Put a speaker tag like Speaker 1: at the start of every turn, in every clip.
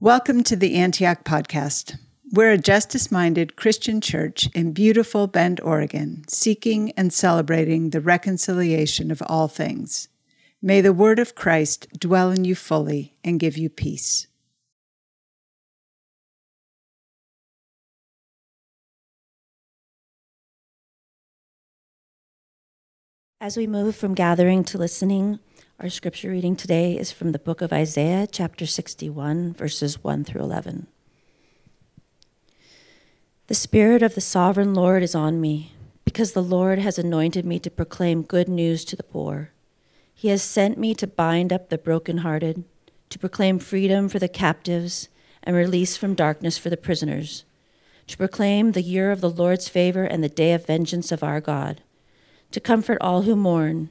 Speaker 1: Welcome to the Antioch Podcast. We're a justice minded Christian church in beautiful Bend, Oregon, seeking and celebrating the reconciliation of all things. May the word of Christ dwell in you fully and give you peace.
Speaker 2: As we move from gathering to listening, our scripture reading today is from the book of Isaiah, chapter 61, verses 1 through 11. The Spirit of the sovereign Lord is on me, because the Lord has anointed me to proclaim good news to the poor. He has sent me to bind up the brokenhearted, to proclaim freedom for the captives and release from darkness for the prisoners, to proclaim the year of the Lord's favor and the day of vengeance of our God to comfort all who mourn,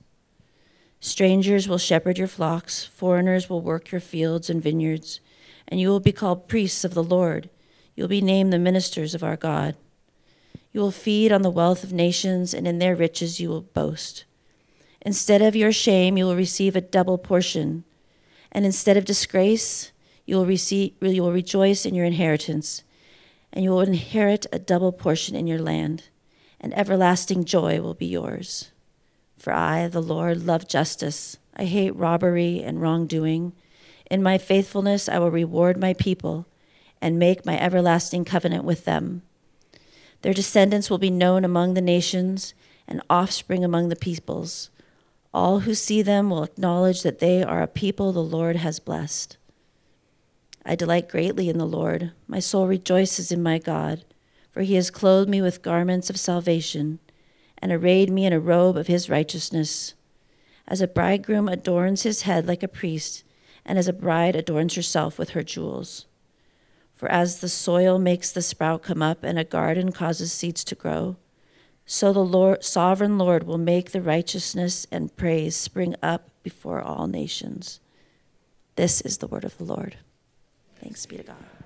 Speaker 2: Strangers will shepherd your flocks, foreigners will work your fields and vineyards, and you will be called priests of the Lord. You will be named the ministers of our God. You will feed on the wealth of nations, and in their riches you will boast. Instead of your shame, you will receive a double portion, and instead of disgrace, you will, receive, you will rejoice in your inheritance, and you will inherit a double portion in your land and everlasting joy will be yours. For I, the Lord, love justice. I hate robbery and wrongdoing. In my faithfulness, I will reward my people and make my everlasting covenant with them. Their descendants will be known among the nations and offspring among the peoples. All who see them will acknowledge that they are a people the Lord has blessed. I delight greatly in the Lord. My soul rejoices in my God for he has clothed me with garments of salvation and arrayed me in a robe of his righteousness. As a bridegroom adorns his head like a priest, and as a bride adorns herself with her jewels. For as the soil makes the sprout come up and a garden causes seeds to grow, so the Lord, sovereign Lord will make the righteousness and praise spring up before all nations. This is the word of the Lord. Thanks be to God.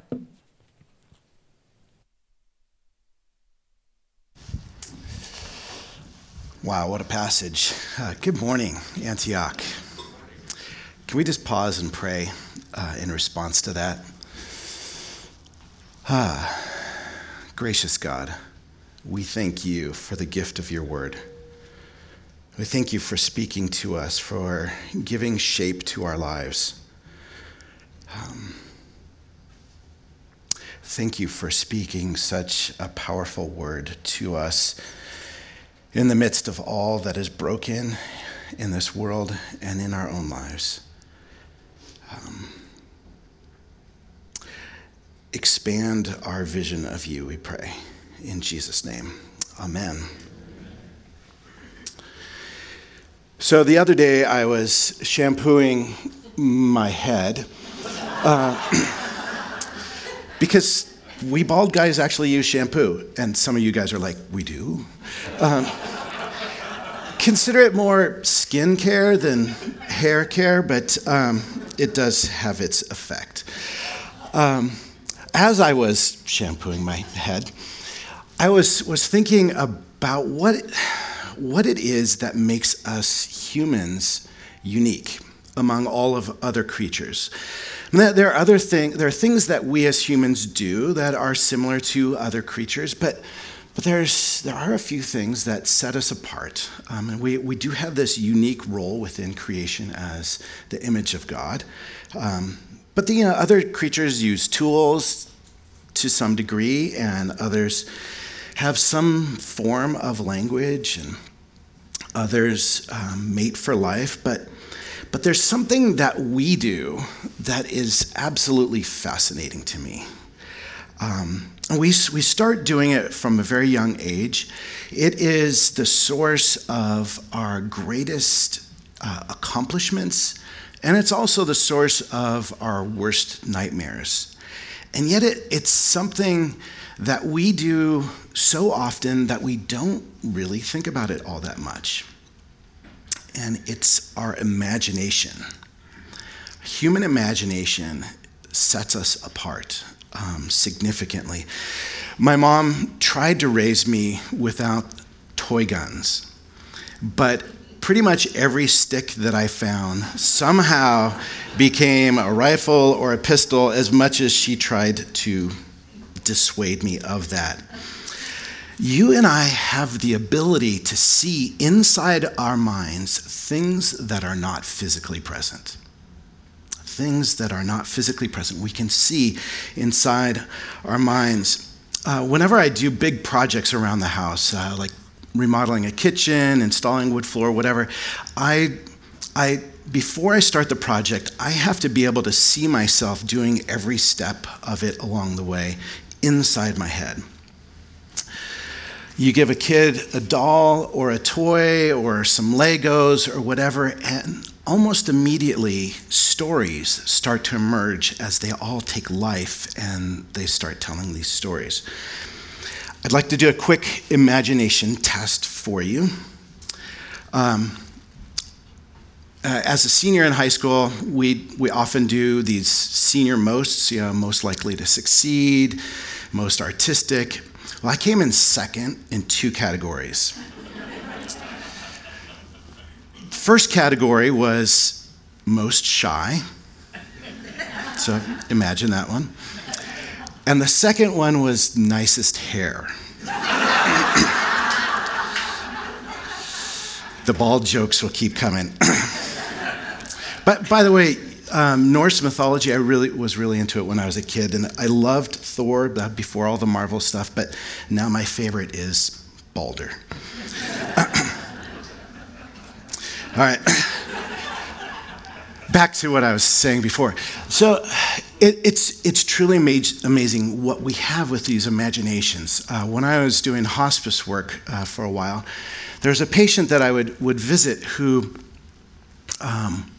Speaker 3: Wow, what a passage. Uh, good morning, Antioch. Can we just pause and pray uh, in response to that? Ah, gracious God, we thank you for the gift of your word. We thank you for speaking to us, for giving shape to our lives. Um, thank you for speaking such a powerful word to us in the midst of all that is broken in this world and in our own lives. Um, expand our vision of you, we pray. In Jesus' name, amen. So the other day I was shampooing my head uh, because we bald guys actually use shampoo. And some of you guys are like, we do? Um, consider it more skin care than hair care, but um, it does have its effect. Um, as I was shampooing my head, I was, was thinking about what, what it is that makes us humans unique among all of other creatures. There are other things. There are things that we as humans do that are similar to other creatures, but but there's there are a few things that set us apart, um, and we we do have this unique role within creation as the image of God. Um, but the you know, other creatures use tools to some degree, and others have some form of language, and others um, mate for life, but but there's something that we do that is absolutely fascinating to me. Um, we, we start doing it from a very young age. It is the source of our greatest uh, accomplishments, and it's also the source of our worst nightmares. And yet, it, it's something that we do so often that we don't really think about it all that much. And it's our imagination. Human imagination sets us apart um, significantly. My mom tried to raise me without toy guns, but pretty much every stick that I found somehow became a rifle or a pistol as much as she tried to dissuade me of that. You and I have the ability to see inside our minds things that are not physically present. Things that are not physically present. We can see inside our minds. Uh, whenever I do big projects around the house, uh, like remodeling a kitchen, installing wood floor, whatever, I, I before I start the project, I have to be able to see myself doing every step of it along the way inside my head. You give a kid a doll or a toy or some Legos or whatever, and almost immediately stories start to emerge as they all take life and they start telling these stories. I'd like to do a quick imagination test for you. Um, uh, as a senior in high school, we, we often do these senior mosts, you know, most likely to succeed, most artistic. Well, I came in second in two categories. First category was most shy. So imagine that one. And the second one was nicest hair. the bald jokes will keep coming. but by the way, um, Norse mythology, I really was really into it when I was a kid, and I loved Thor before all the Marvel stuff. But now my favorite is Balder. all right back to what I was saying before. So it, it's, it's truly amazing what we have with these imaginations. Uh, when I was doing hospice work uh, for a while, there was a patient that I would, would visit who um,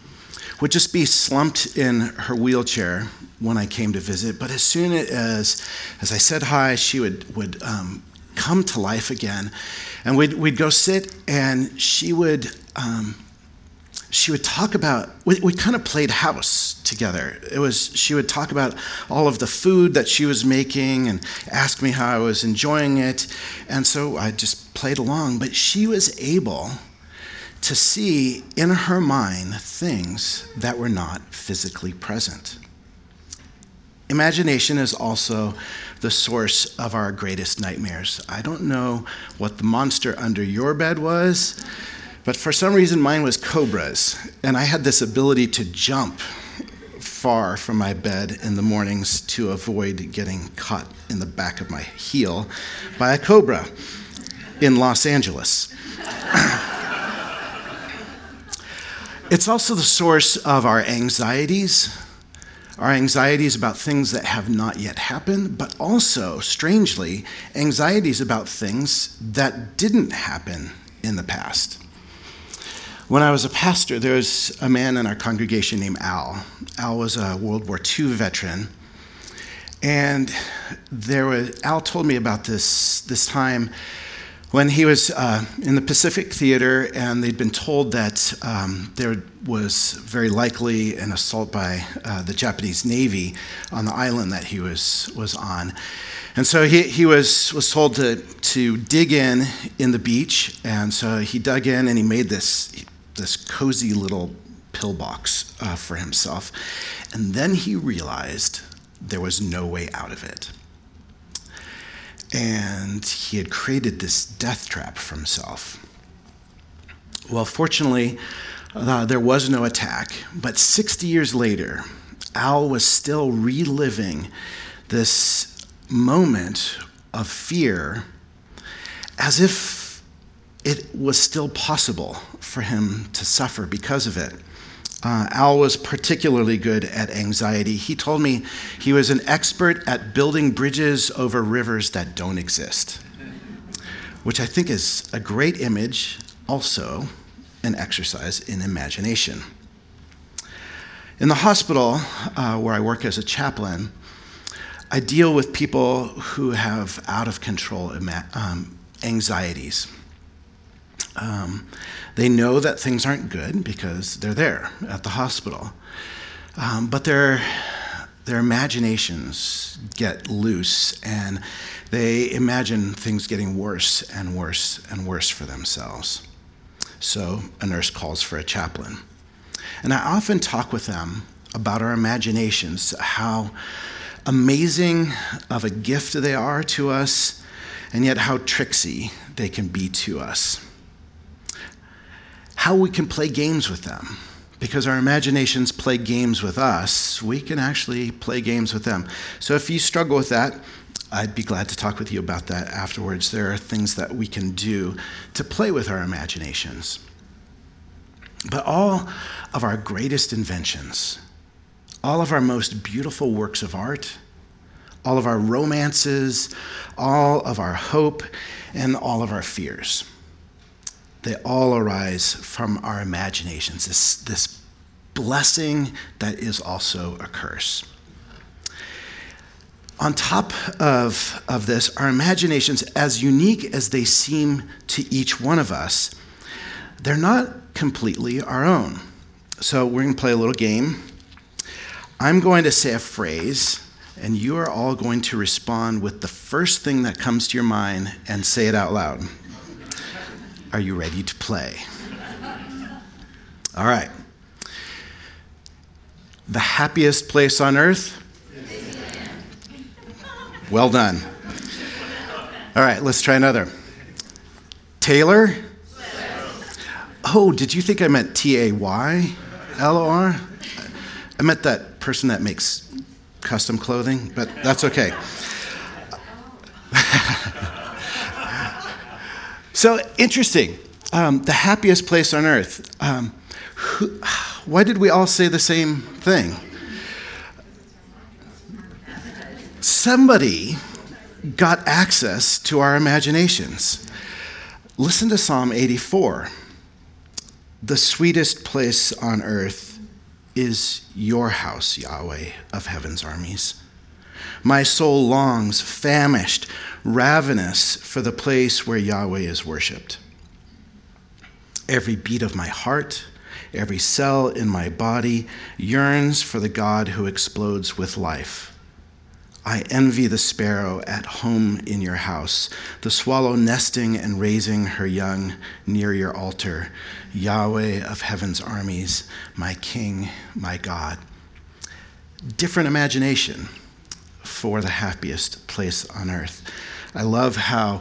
Speaker 3: would just be slumped in her wheelchair when I came to visit. But as soon as, as I said hi, she would, would um, come to life again. And we'd, we'd go sit, and she would. Um, she would talk about we, we, kind of played house together it was she would talk about all of the food that she was making and ask me how i was enjoying it and so i just played along but she was able to see in her mind things that were not physically present imagination is also the source of our greatest nightmares i don't know what the monster under your bed was but for some reason, mine was cobras, and I had this ability to jump far from my bed in the mornings to avoid getting caught in the back of my heel by a cobra in Los Angeles. it's also the source of our anxieties, our anxieties about things that have not yet happened, but also, strangely, anxieties about things that didn't happen in the past. When I was a pastor, there was a man in our congregation named Al. Al was a World War II veteran. And there was, Al told me about this, this time when he was uh, in the Pacific Theater and they'd been told that um, there was very likely an assault by uh, the Japanese Navy on the island that he was, was on. And so he, he was, was told to, to dig in in the beach. And so he dug in and he made this, this cozy little pillbox uh, for himself. And then he realized there was no way out of it. And he had created this death trap for himself. Well, fortunately, uh, there was no attack, but 60 years later, Al was still reliving this moment of fear as if it was still possible for him to suffer because of it. Uh, Al was particularly good at anxiety. He told me he was an expert at building bridges over rivers that don't exist, which I think is a great image, also an exercise in imagination. In the hospital uh, where I work as a chaplain, I deal with people who have out of control um, anxieties. Um, they know that things aren't good because they're there at the hospital. Um, but their, their imaginations get loose and they imagine things getting worse and worse and worse for themselves. So a nurse calls for a chaplain. And I often talk with them about our imaginations, how amazing of a gift they are to us, and yet how tricksy they can be to us. How we can play games with them. Because our imaginations play games with us, we can actually play games with them. So if you struggle with that, I'd be glad to talk with you about that afterwards. There are things that we can do to play with our imaginations. But all of our greatest inventions, all of our most beautiful works of art, all of our romances, all of our hope, and all of our fears, they all arise from our imaginations, this, this blessing that is also a curse on top of, of this, our imaginations, as unique as they seem to each one of us, they're not completely our own. So we're going to play a little game. I'm going to say a phrase, and you are all going to respond with the first thing that comes to your mind and say it out loud. Are you ready to play? All right. The happiest place on earth? Well done. All right, let's try another. Taylor? Oh, did you think I meant T A Y L O R? I meant that person that makes custom clothing, but that's okay. so interesting. Um, the happiest place on earth. Um, who, why did we all say the same thing? somebody got access to our imaginations. Listen to Psalm 84. The sweetest place on earth is your house, Yahweh of heaven's armies. My soul longs, famished, ravenous for the place where Yahweh is worshiped. Every beat of my heart, every cell in my body yearns for the God who explodes with life. I envy the sparrow at home in your house, the swallow nesting and raising her young near your altar. Yahweh of heaven's armies, my King, my God. Different imagination for the happiest place on earth. I love how,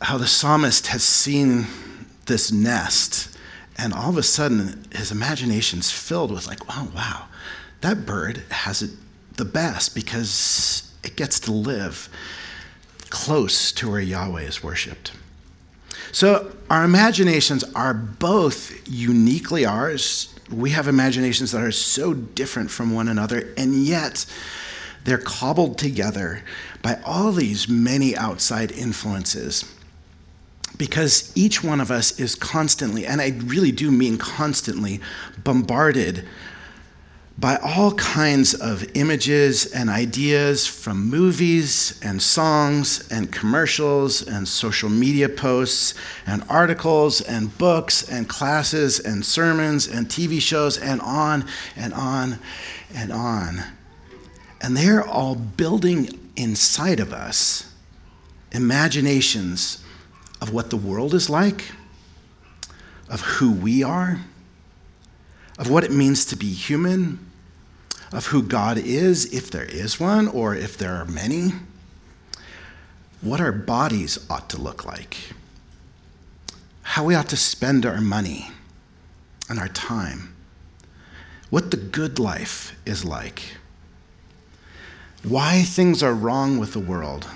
Speaker 3: how the psalmist has seen this nest, and all of a sudden his imagination's filled with, like, oh, wow, that bird has it the best because it gets to live close to where Yahweh is worshiped. So our imaginations are both uniquely ours. We have imaginations that are so different from one another, and yet they're cobbled together by all these many outside influences. Because each one of us is constantly, and I really do mean constantly, bombarded by all kinds of images and ideas from movies and songs and commercials and social media posts and articles and books and classes and sermons and TV shows and on and on and on. And they're all building inside of us imaginations of what the world is like, of who we are, of what it means to be human of who God is, if there is one or if there are many, what our bodies ought to look like, how we ought to spend our money and our time, what the good life is like, why things are wrong with the world,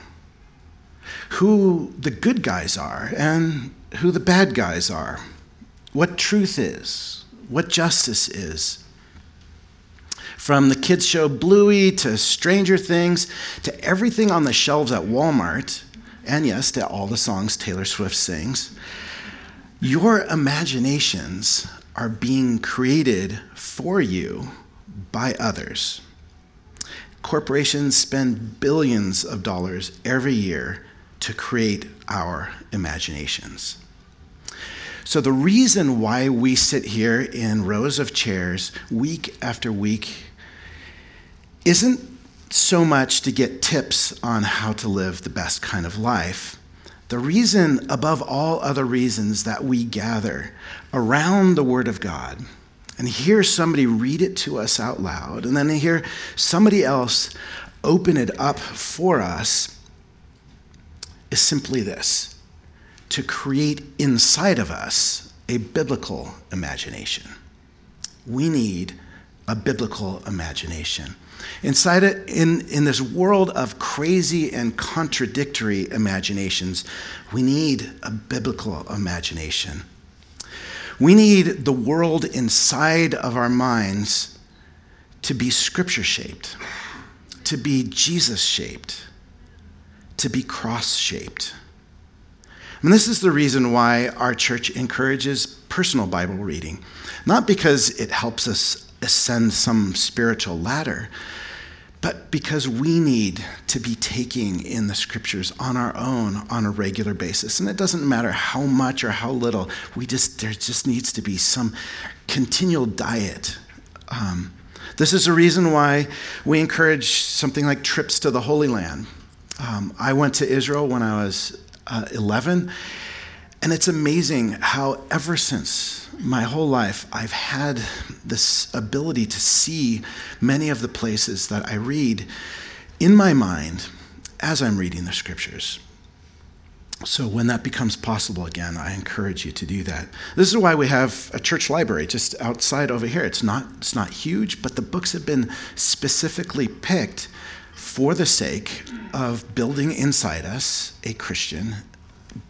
Speaker 3: who the good guys are and who the bad guys are, what truth is, what justice is from the kids' show Bluey to Stranger Things to everything on the shelves at Walmart, and yes, to all the songs Taylor Swift sings, your imaginations are being created for you by others. Corporations spend billions of dollars every year to create our imaginations. So, the reason why we sit here in rows of chairs week after week isn't so much to get tips on how to live the best kind of life. The reason, above all other reasons, that we gather around the Word of God and hear somebody read it to us out loud, and then hear somebody else open it up for us is simply this to create inside of us a biblical imagination. We need a biblical imagination. Inside it, in, in this world of crazy and contradictory imaginations, we need a biblical imagination. We need the world inside of our minds to be scripture shaped, to be Jesus shaped, to be cross shaped. And this is the reason why our church encourages personal Bible reading. Not because it helps us ascend some spiritual ladder, but because we need to be taking in the scriptures on our own on a regular basis. And it doesn't matter how much or how little, we just, there just needs to be some continual diet. Um, this is a reason why we encourage something like trips to the Holy Land. Um, I went to Israel when I was uh, 11, and it's amazing how, ever since my whole life, I've had this ability to see many of the places that I read in my mind as I'm reading the scriptures. So, when that becomes possible again, I encourage you to do that. This is why we have a church library just outside over here. It's not, it's not huge, but the books have been specifically picked for the sake of building inside us a Christian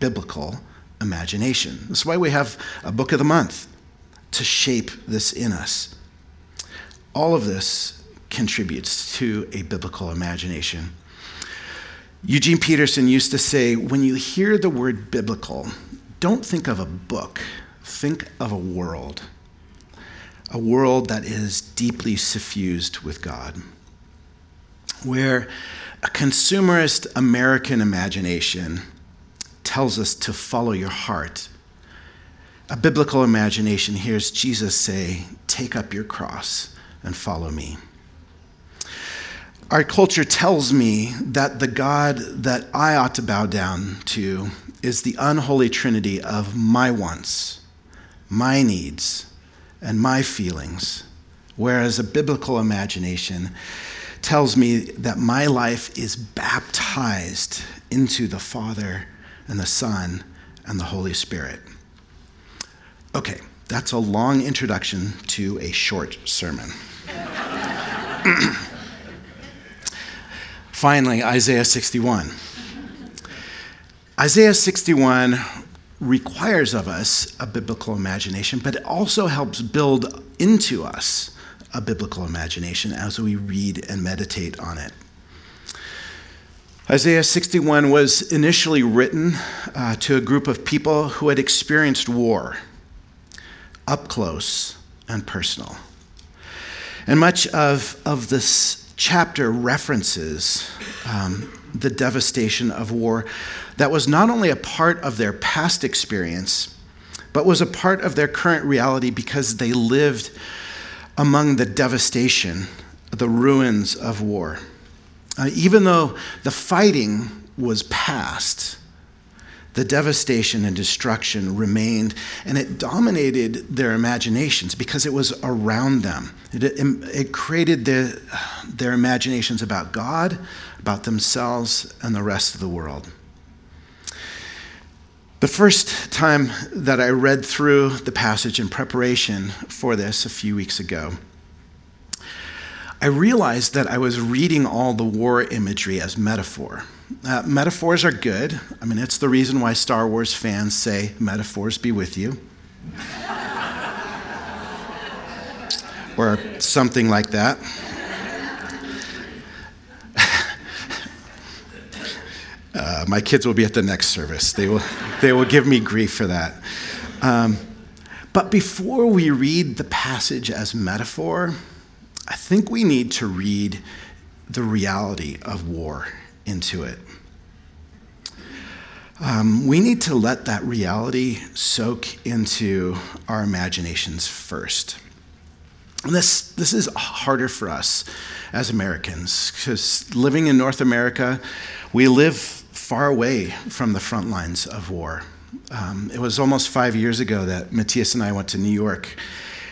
Speaker 3: biblical imagination. That's why we have a book of the month to shape this in us. All of this contributes to a biblical imagination. Eugene Peterson used to say when you hear the word biblical, don't think of a book, think of a world. A world that is deeply suffused with God, where a consumerist American imagination tells us to follow your heart. A biblical imagination hears Jesus say, Take up your cross and follow me. Our culture tells me that the God that I ought to bow down to is the unholy trinity of my wants, my needs, and my feelings, whereas a biblical imagination tells me that my life is baptized into the Father and the Son and the Holy Spirit. Okay, that's a long introduction to a short sermon. Finally, Isaiah 61. Isaiah 61 requires of us a biblical imagination, but it also helps build into us a biblical imagination as we read and meditate on it. Isaiah 61 was initially written uh, to a group of people who had experienced war up close and personal. And much of, of this chapter references um, the devastation of war that was not only a part of their past experience, but was a part of their current reality because they lived among the devastation, the ruins of war. Uh, even though the fighting was past, the devastation and destruction remained, and it dominated their imaginations because it was around them. It, it, it created their, their imaginations about God, about themselves, and the rest of the world. The first time that I read through the passage in preparation for this a few weeks ago, I realized that I was reading all the war imagery as metaphor. Uh, metaphors are good. I mean, it's the reason why Star Wars fans say, metaphors be with you. or something like that. uh, my kids will be at the next service. They will, they will give me grief for that. Um, but before we read the passage as metaphor, I think we need to read the reality of war into it. Um, we need to let that reality soak into our imaginations first. And this, this is harder for us as Americans because living in North America, we live far away from the front lines of war. Um, it was almost five years ago that Matthias and I went to New York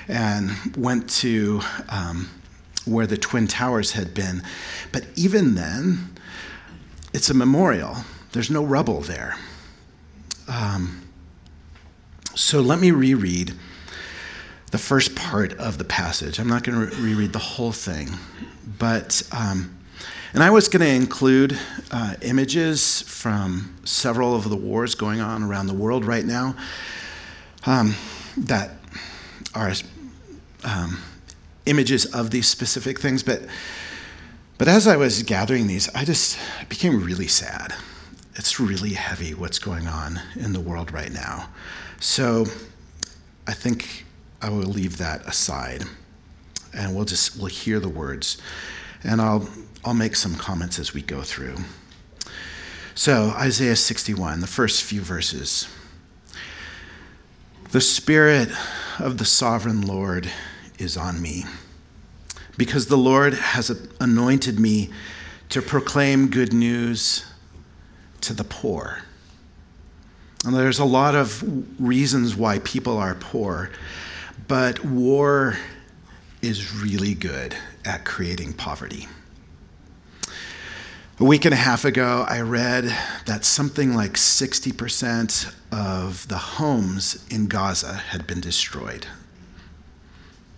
Speaker 3: and went to um, where the Twin Towers had been. But even then, it's a memorial, there's no rubble there. Um, so let me reread the first part of the passage. I'm not going to re- reread the whole thing, but. Um, and I was going to include uh, images from several of the wars going on around the world right now um, that are um, images of these specific things. But, but as I was gathering these, I just became really sad. It's really heavy what's going on in the world right now. So I think I will leave that aside and we'll just we'll hear the words and I'll I'll make some comments as we go through. So, Isaiah 61, the first few verses. The Spirit of the sovereign Lord is on me, because the Lord has anointed me to proclaim good news to the poor. And there's a lot of reasons why people are poor, but war is really good at creating poverty. A week and a half ago, I read that something like 60% of the homes in Gaza had been destroyed.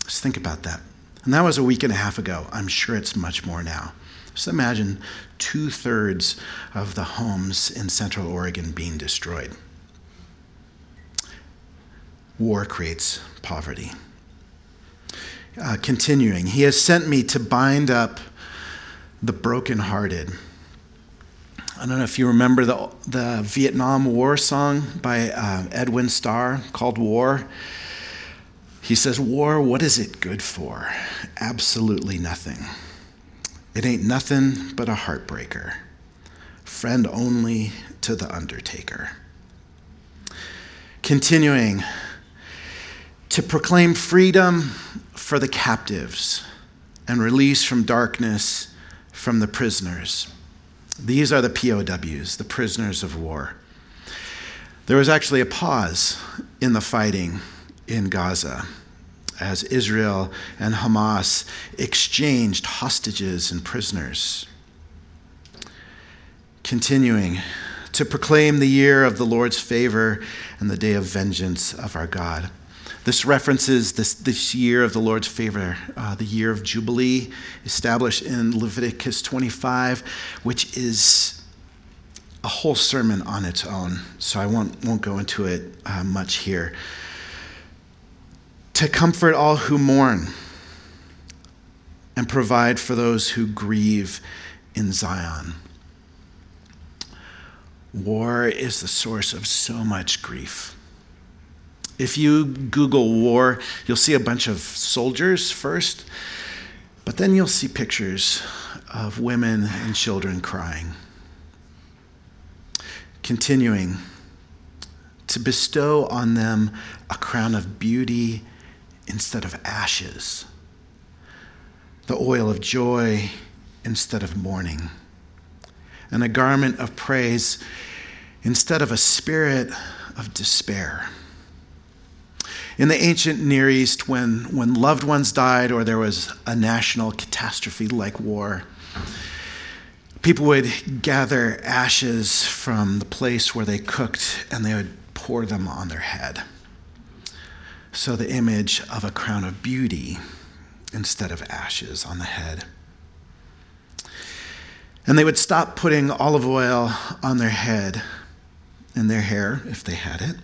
Speaker 3: Just think about that. And that was a week and a half ago. I'm sure it's much more now. Just imagine two thirds of the homes in Central Oregon being destroyed. War creates poverty. Uh, continuing, he has sent me to bind up the brokenhearted. I don't know if you remember the, the Vietnam War song by uh, Edwin Starr called War. He says, War, what is it good for? Absolutely nothing. It ain't nothing but a heartbreaker, friend only to the undertaker. Continuing to proclaim freedom for the captives and release from darkness from the prisoners. These are the POWs, the prisoners of war. There was actually a pause in the fighting in Gaza as Israel and Hamas exchanged hostages and prisoners. Continuing to proclaim the year of the Lord's favor and the day of vengeance of our God. This references this, this year of the Lord's favor, uh, the year of Jubilee, established in Leviticus 25, which is a whole sermon on its own. So I won't, won't go into it uh, much here. To comfort all who mourn and provide for those who grieve in Zion. War is the source of so much grief. If you Google war, you'll see a bunch of soldiers first, but then you'll see pictures of women and children crying. Continuing to bestow on them a crown of beauty instead of ashes, the oil of joy instead of mourning, and a garment of praise instead of a spirit of despair. In the ancient Near East, when, when loved ones died or there was a national catastrophe like war, people would gather ashes from the place where they cooked and they would pour them on their head. So the image of a crown of beauty instead of ashes on the head. And they would stop putting olive oil on their head and their hair, if they had it,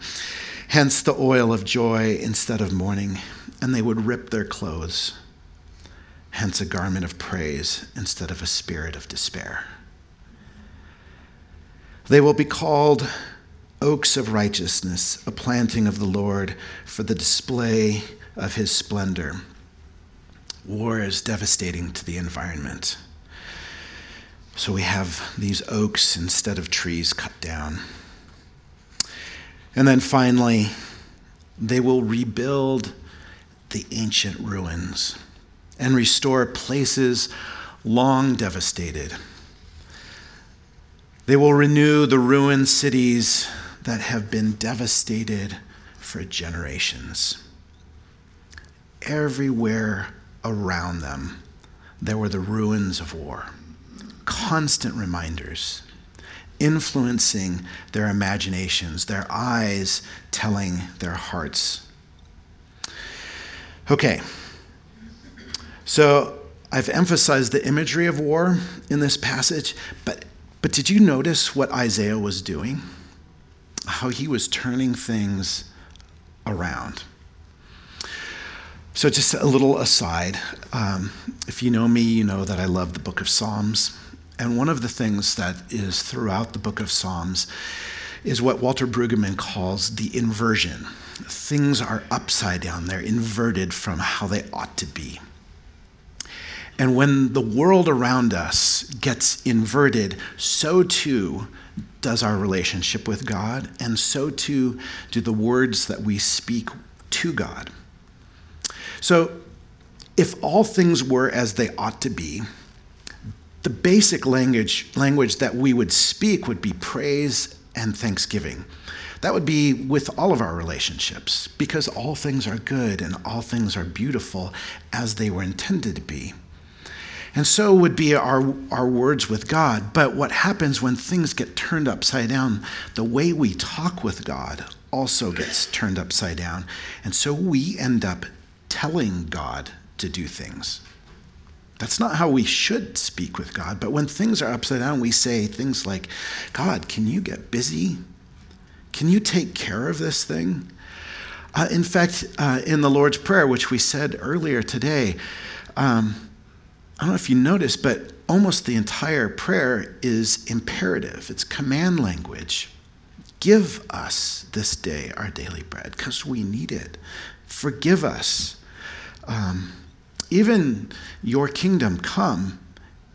Speaker 3: hence the oil of joy instead of mourning, and they would rip their clothes, hence a garment of praise instead of a spirit of despair. They will be called oaks of righteousness, a planting of the Lord for the display of his splendor. War is devastating to the environment. So we have these oaks instead of trees cut down. And then finally, they will rebuild the ancient ruins and restore places long devastated. They will renew the ruined cities that have been devastated for generations. Everywhere around them, there were the ruins of war, constant reminders, influencing their imaginations, their eyes telling their hearts. Okay, so I've emphasized the imagery of war in this passage, but, but did you notice what Isaiah was doing? How he was turning things around. So, just a little aside. Um, if you know me, you know that I love the book of Psalms. And one of the things that is throughout the book of Psalms is what Walter Brueggemann calls the inversion. Things are upside down, they're inverted from how they ought to be. And when the world around us gets inverted, so too does our relationship with God, and so too do the words that we speak to God. So, if all things were as they ought to be, the basic language, language that we would speak would be praise and thanksgiving. That would be with all of our relationships, because all things are good and all things are beautiful as they were intended to be. And so would be our, our words with God. But what happens when things get turned upside down, the way we talk with God also gets turned upside down. And so we end up telling God to do things. That's not how we should speak with God. But when things are upside down, we say things like, God, can you get busy? Can you take care of this thing? Uh, in fact, uh, in the Lord's Prayer, which we said earlier today, um, I don't know if you noticed, but almost the entire prayer is imperative, it's command language. Give us this day our daily bread because we need it. Forgive us. Um, even your kingdom come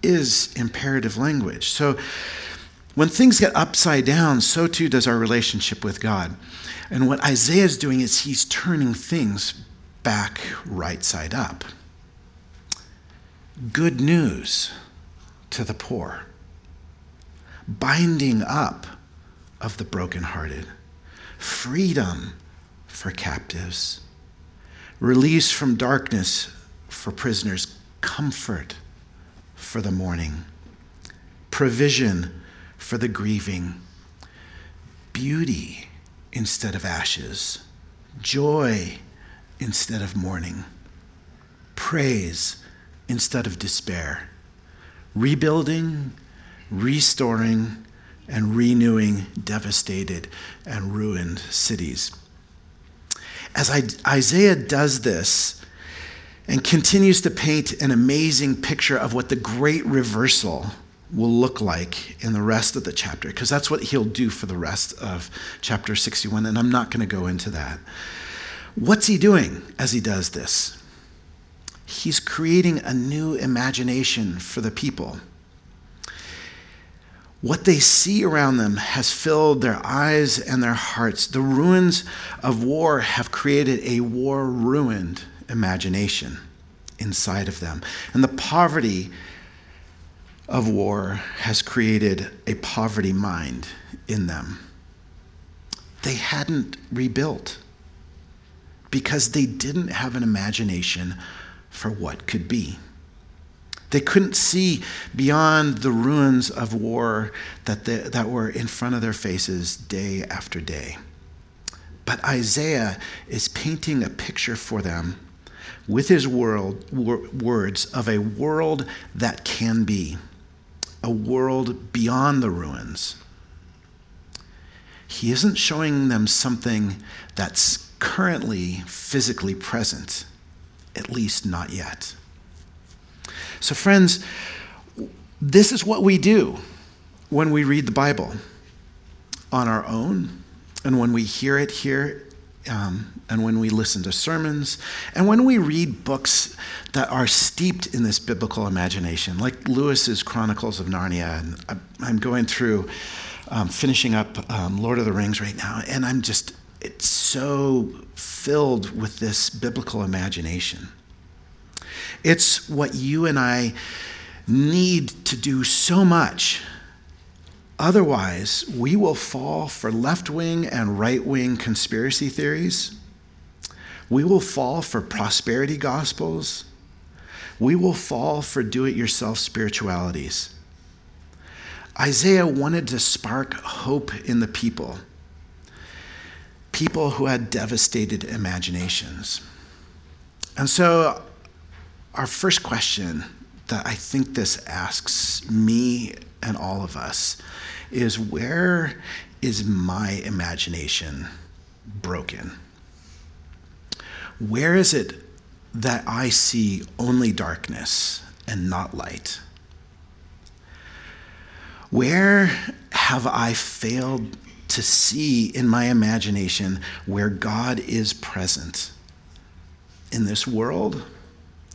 Speaker 3: is imperative language. So when things get upside down, so too does our relationship with God. And what Isaiah is doing is he's turning things back right side up good news to the poor, binding up of the brokenhearted, freedom for captives, release from darkness for prisoners, comfort for the mourning, provision for the grieving, beauty instead of ashes, joy instead of mourning, praise instead of despair, rebuilding, restoring, and renewing devastated and ruined cities. As Isaiah does this and continues to paint an amazing picture of what the great reversal will look like in the rest of the chapter, because that's what he'll do for the rest of chapter 61, and I'm not going to go into that. What's he doing as he does this? He's creating a new imagination for the people. What they see around them has filled their eyes and their hearts. The ruins of war have created a war ruined imagination inside of them. And the poverty of war has created a poverty mind in them. They hadn't rebuilt because they didn't have an imagination for what could be. They couldn't see beyond the ruins of war that, they, that were in front of their faces day after day. But Isaiah is painting a picture for them with his world, wor- words of a world that can be, a world beyond the ruins. He isn't showing them something that's currently physically present at least not yet. So, friends, this is what we do when we read the Bible on our own and when we hear it here um, and when we listen to sermons, and when we read books that are steeped in this biblical imagination, like Lewis's Chronicles of Narnia. And I'm going through, um, finishing up um, Lord of the Rings right now, and I'm just, it's so filled with this biblical imagination. It's what you and I need to do so much. Otherwise, we will fall for left wing and right wing conspiracy theories we will fall for prosperity gospels. We will fall for do it yourself spiritualities. Isaiah wanted to spark hope in the people, people who had devastated imaginations. And so, our first question that I think this asks me and all of us is where is my imagination broken? Where is it that I see only darkness and not light? Where have I failed to see in my imagination where God is present in this world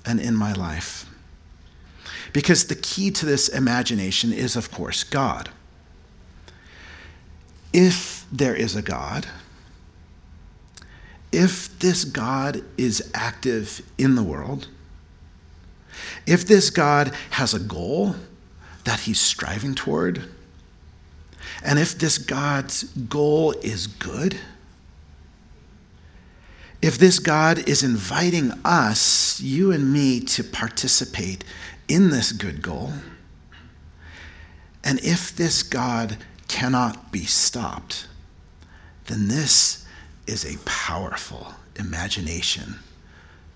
Speaker 3: and in my life? Because the key to this imagination is, of course, God. If there is a God, if this God is active in the world, if this God has a goal that he's striving toward, and if this God's goal is good, if this God is inviting us, you and me, to participate in this good goal, and if this God cannot be stopped, then this is a powerful imagination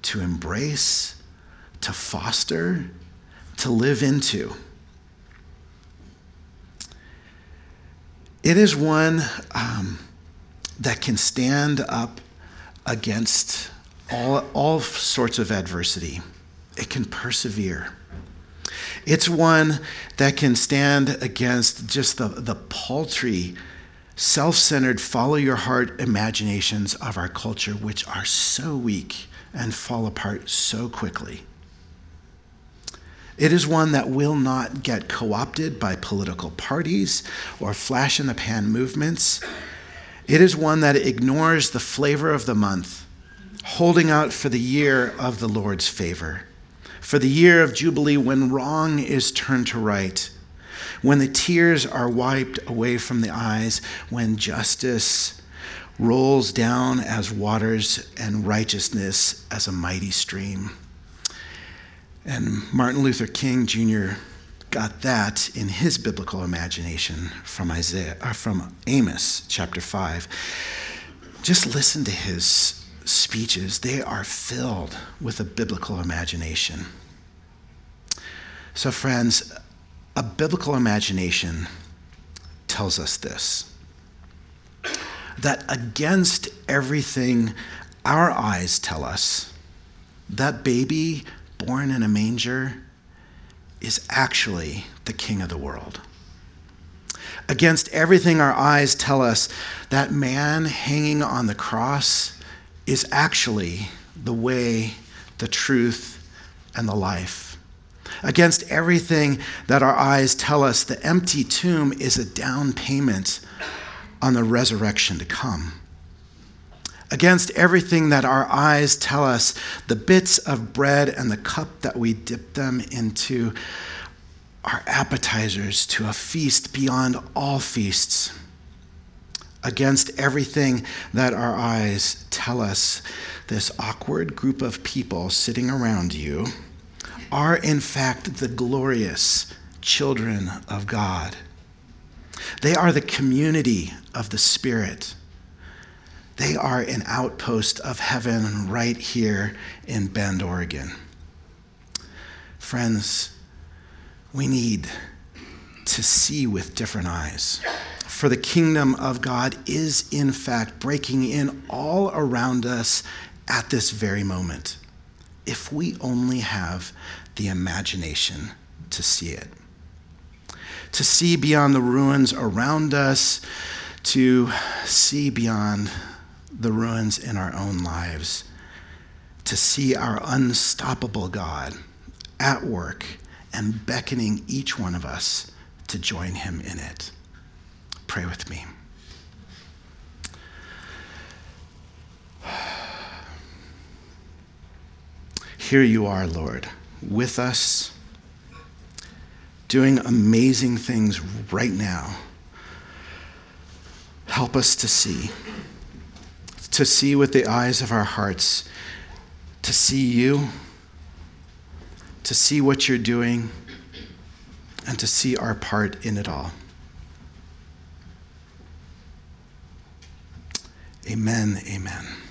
Speaker 3: to embrace, to foster, to live into. It is one um, that can stand up against all, all sorts of adversity. It can persevere. It's one that can stand against just the, the paltry self centered, follow your heart imaginations of our culture, which are so weak and fall apart so quickly. It is one that will not get co opted by political parties or flash in the pan movements. It is one that ignores the flavor of the month, holding out for the year of the Lord's favor, for the year of Jubilee when wrong is turned to right when the tears are wiped away from the eyes, when justice rolls down as waters and righteousness as a mighty stream. And Martin Luther King Jr. got that in his biblical imagination from Isaiah uh, from Amos chapter 5. Just listen to his speeches. They are filled with a biblical imagination. So friends, a biblical imagination tells us this that against everything our eyes tell us, that baby born in a manger is actually the king of the world. Against everything our eyes tell us, that man hanging on the cross is actually the way, the truth, and the life. Against everything that our eyes tell us, the empty tomb is a down payment on the resurrection to come. Against everything that our eyes tell us, the bits of bread and the cup that we dip them into are appetizers to a feast beyond all feasts. Against everything that our eyes tell us, this awkward group of people sitting around you are, in fact, the glorious children of God. They are the community of the Spirit. They are an outpost of heaven right here in Bend, Oregon. Friends, we need to see with different eyes. For the kingdom of God is, in fact, breaking in all around us at this very moment. If we only have the imagination to see it. To see beyond the ruins around us, to see beyond the ruins in our own lives, to see our unstoppable God at work and beckoning each one of us to join him in it. Pray with me. Here you are, Lord, with us, doing amazing things right now. Help us to see, to see with the eyes of our hearts, to see you, to see what you're doing, and to see our part in it all. Amen. Amen.